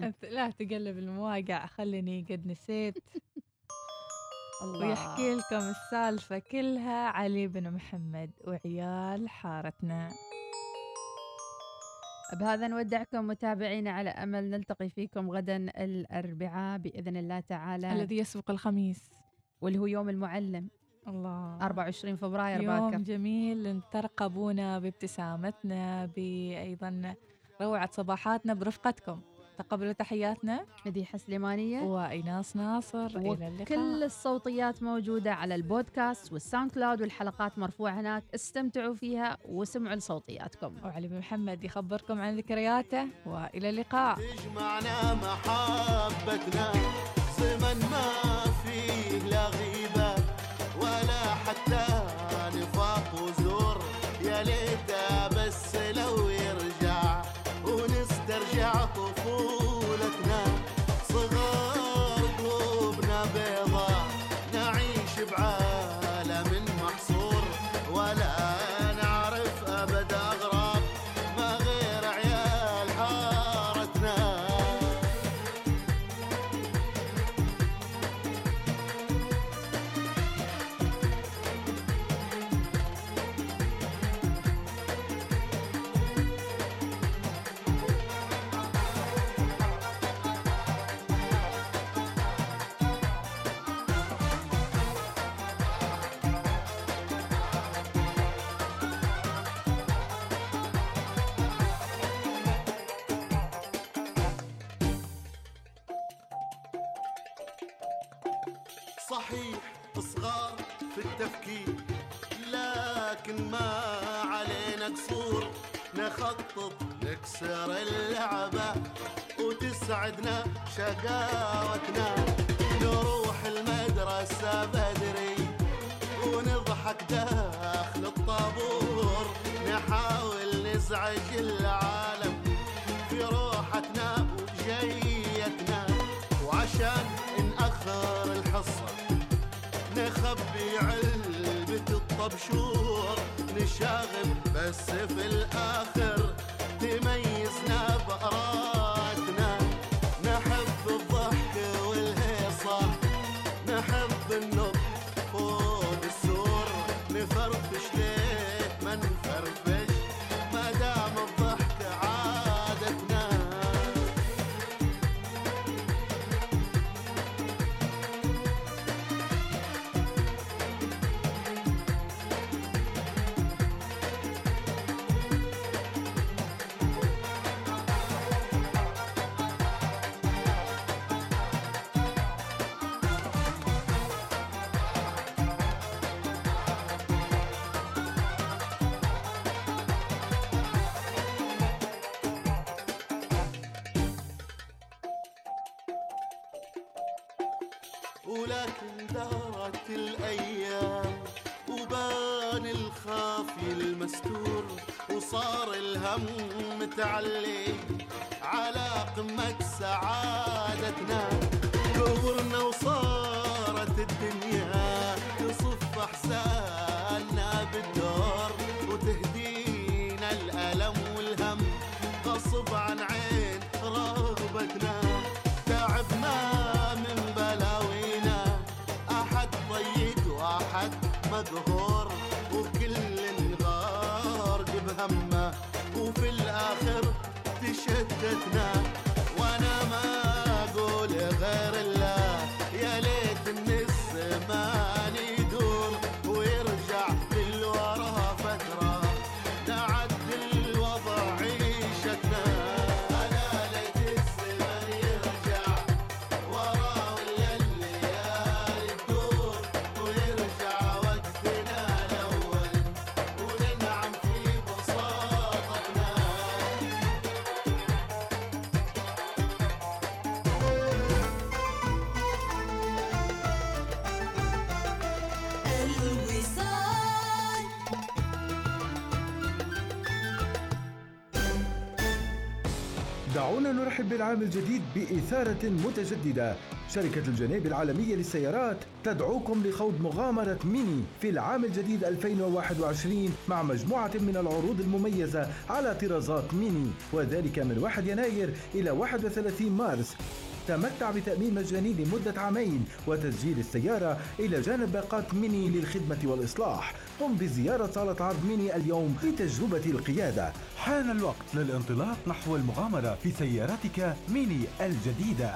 أنت لا تقلب المواقع خليني قد نسيت. الله. ويحكي لكم السالفة كلها علي بن محمد وعيال حارتنا. بهذا نودعكم متابعينا على أمل نلتقي فيكم غدا الأربعاء بإذن الله تعالى. الذي يسبق الخميس. واللي هو يوم المعلم. الله. 24 فبراير يوم باكر. جميل. ترقبونا بابتسامتنا بأيضا روعة صباحاتنا برفقتكم. تقبلوا تحياتنا. مديحة سليمانية. وإيناس ناصر إلى اللقاء. كل الصوتيات موجودة على البودكاست وال SoundCloud والحلقات مرفوعة هناك. استمتعوا فيها وسمعوا لصوتياتكم. وعلي بن محمد يخبركم عن ذكرياته وإلى اللقاء. تجمعنا محبتنا زمن ما فيه لا غيبة ولا حتى اللعبة وتسعدنا شقاوتنا. نروح المدرسة بدري ونضحك داخل الطابور. نحاول نزعج العالم في روحتنا وجيتنا. وعشان نأخر الحصة نخبي علبة الطبشور. نشاغب بس في الآخر تميزنا بأرادنا مقهور وكل غارق بهمه وفي الآخر تشتتنا بالعام الجديد بإثارة متجددة. شركة الجنيبي العالمية للسيارات تدعوكم لخوض مغامرة ميني في العام الجديد 2021 مع مجموعة من العروض المميزة على طرازات ميني وذلك من 1 يناير إلى 31 مارس. تمتع بتأمين مجاني لمدة عامين وتسجيل السيارة إلى جانب باقات ميني للخدمة والإصلاح. قم بزيارة صالة عرض ميني اليوم لتجربة القيادة. حان الوقت للانطلاق نحو المغامرة في سيارتك ميني الجديدة.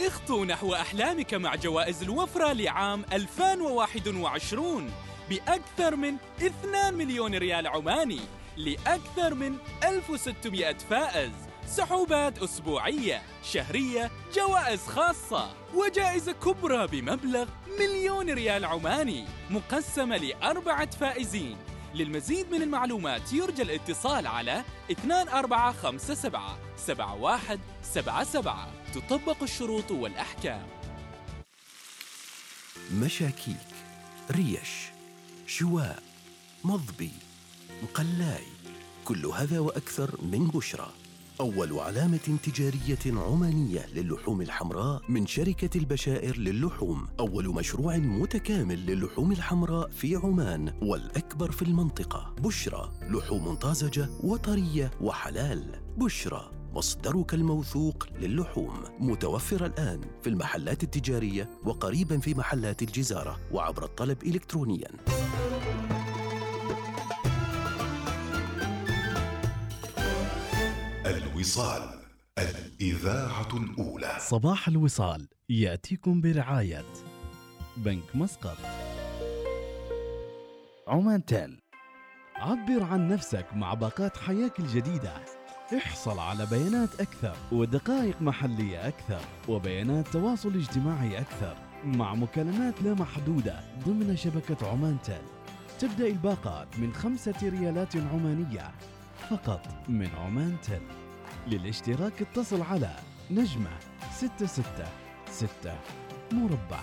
اخطو نحو أحلامك مع جوائز الوفرة لعام 2021 بأكثر من 2 مليون ريال عماني لأكثر من 1600 فائز. سحوبات أسبوعية شهرية جوائز خاصة وجائزة كبرى بمبلغ مليون ريال عماني مقسمة لأربعة فائزين. للمزيد من المعلومات يرجى الاتصال على 2457 7177 تطبق الشروط والأحكام. مشاكيك ريش شواء مضبي مقلاي كل هذا وأكثر من بشرى. أول علامة تجارية عمانية للحوم الحمراء من شركة البشائر للحوم. أول مشروع متكامل للحوم الحمراء في عمان والأكبر في المنطقة. بشرى لحوم طازجة وطرية وحلال. بشرى مصدرك الموثوق للحوم. متوفر الآن في المحلات التجارية وقريبا في محلات الجزارة وعبر الطلب إلكترونياً. الوصال الإذاعة الأولى. صباح الوصال يأتيكم برعاية بنك مسقط. عمان تيل عبر عن نفسك مع باقات حياك الجديدة. احصل على بيانات أكثر ودقائق محلية أكثر وبيانات تواصل اجتماعي أكثر مع مكالمات لا محدودة ضمن شبكة عمان تيل. تبدأ الباقات من خمسة ريالات عمانية فقط من عمان تل للاشتراك اتصل على نجمة 666 مربع.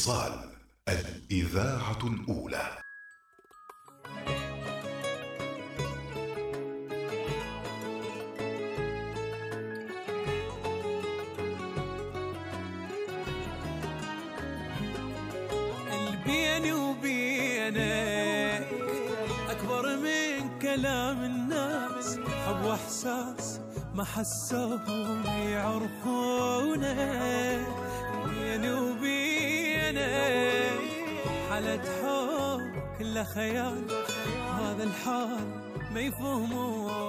الوصال الإذاعة الأولى. بيني وبينك أكبر من كلام الناس. حب وإحساس ما حسوهم يعرفونه. بيني عينيك حالة حب كله خيال هذا الحال ما يفهمونه.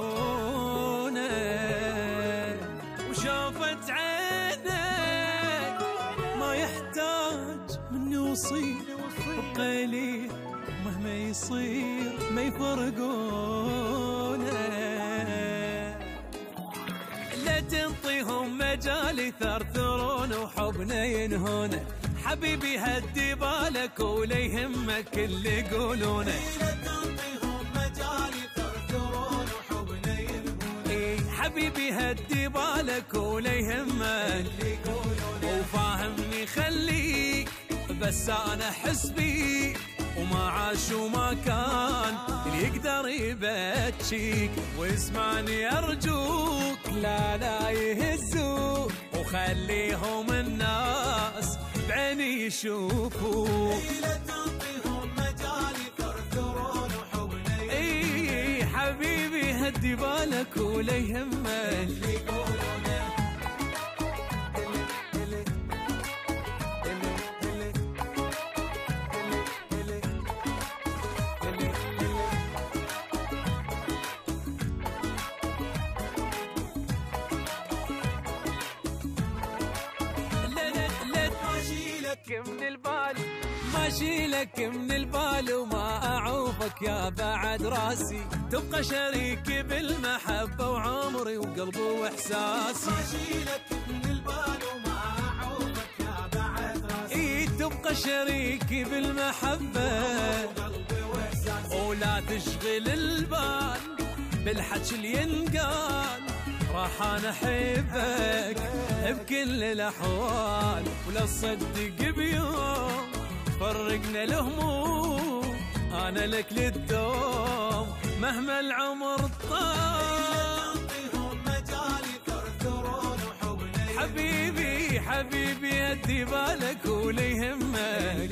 وشافت عينك ما يحتاج مني وصيل وقليل مهما يصير ما يفرقونه. لا تنطيهم مجال يثرثرون وحبنا ينهونه. حبيبي هدي بالك ولا يهمك اللي يقولونه. إيه، حبيبي هدي بالك ولا يهمك. وفاهمني خليك بس أنا أحس بيك. وما عاش وما كان اللي يقدر يبكيك. واسمعني أرجوك لا لا يهزوك. وخليهم الناس بعيني يشوفوك اي حبيبي هدي بالك ولا يهمك ماشيلك ماشيلك من البال وما أعوفك يا بعد راسي. تبقى شريكي بالمحبة وعمري وقلبي وإحساسي. ماشيلك من البال وما أعوفك يا بعد راسي. إي تبقى شريكي بالمحبة ولا تشغل البال بالحكي اللي ينقال. راح أنا أحبك بكل الأحوال ولا تصدق بيوم. فرقنا الهموم. أنا لك للدوم مهما العمر طال. حبيبي حبيبي ادي بالك ولا يهمك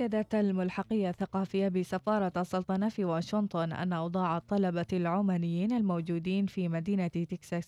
أكدت الملحقية الثقافية بسفارة السلطنة في واشنطن أن أوضاع الطلبة العمانيين الموجودين في مدينة تكساس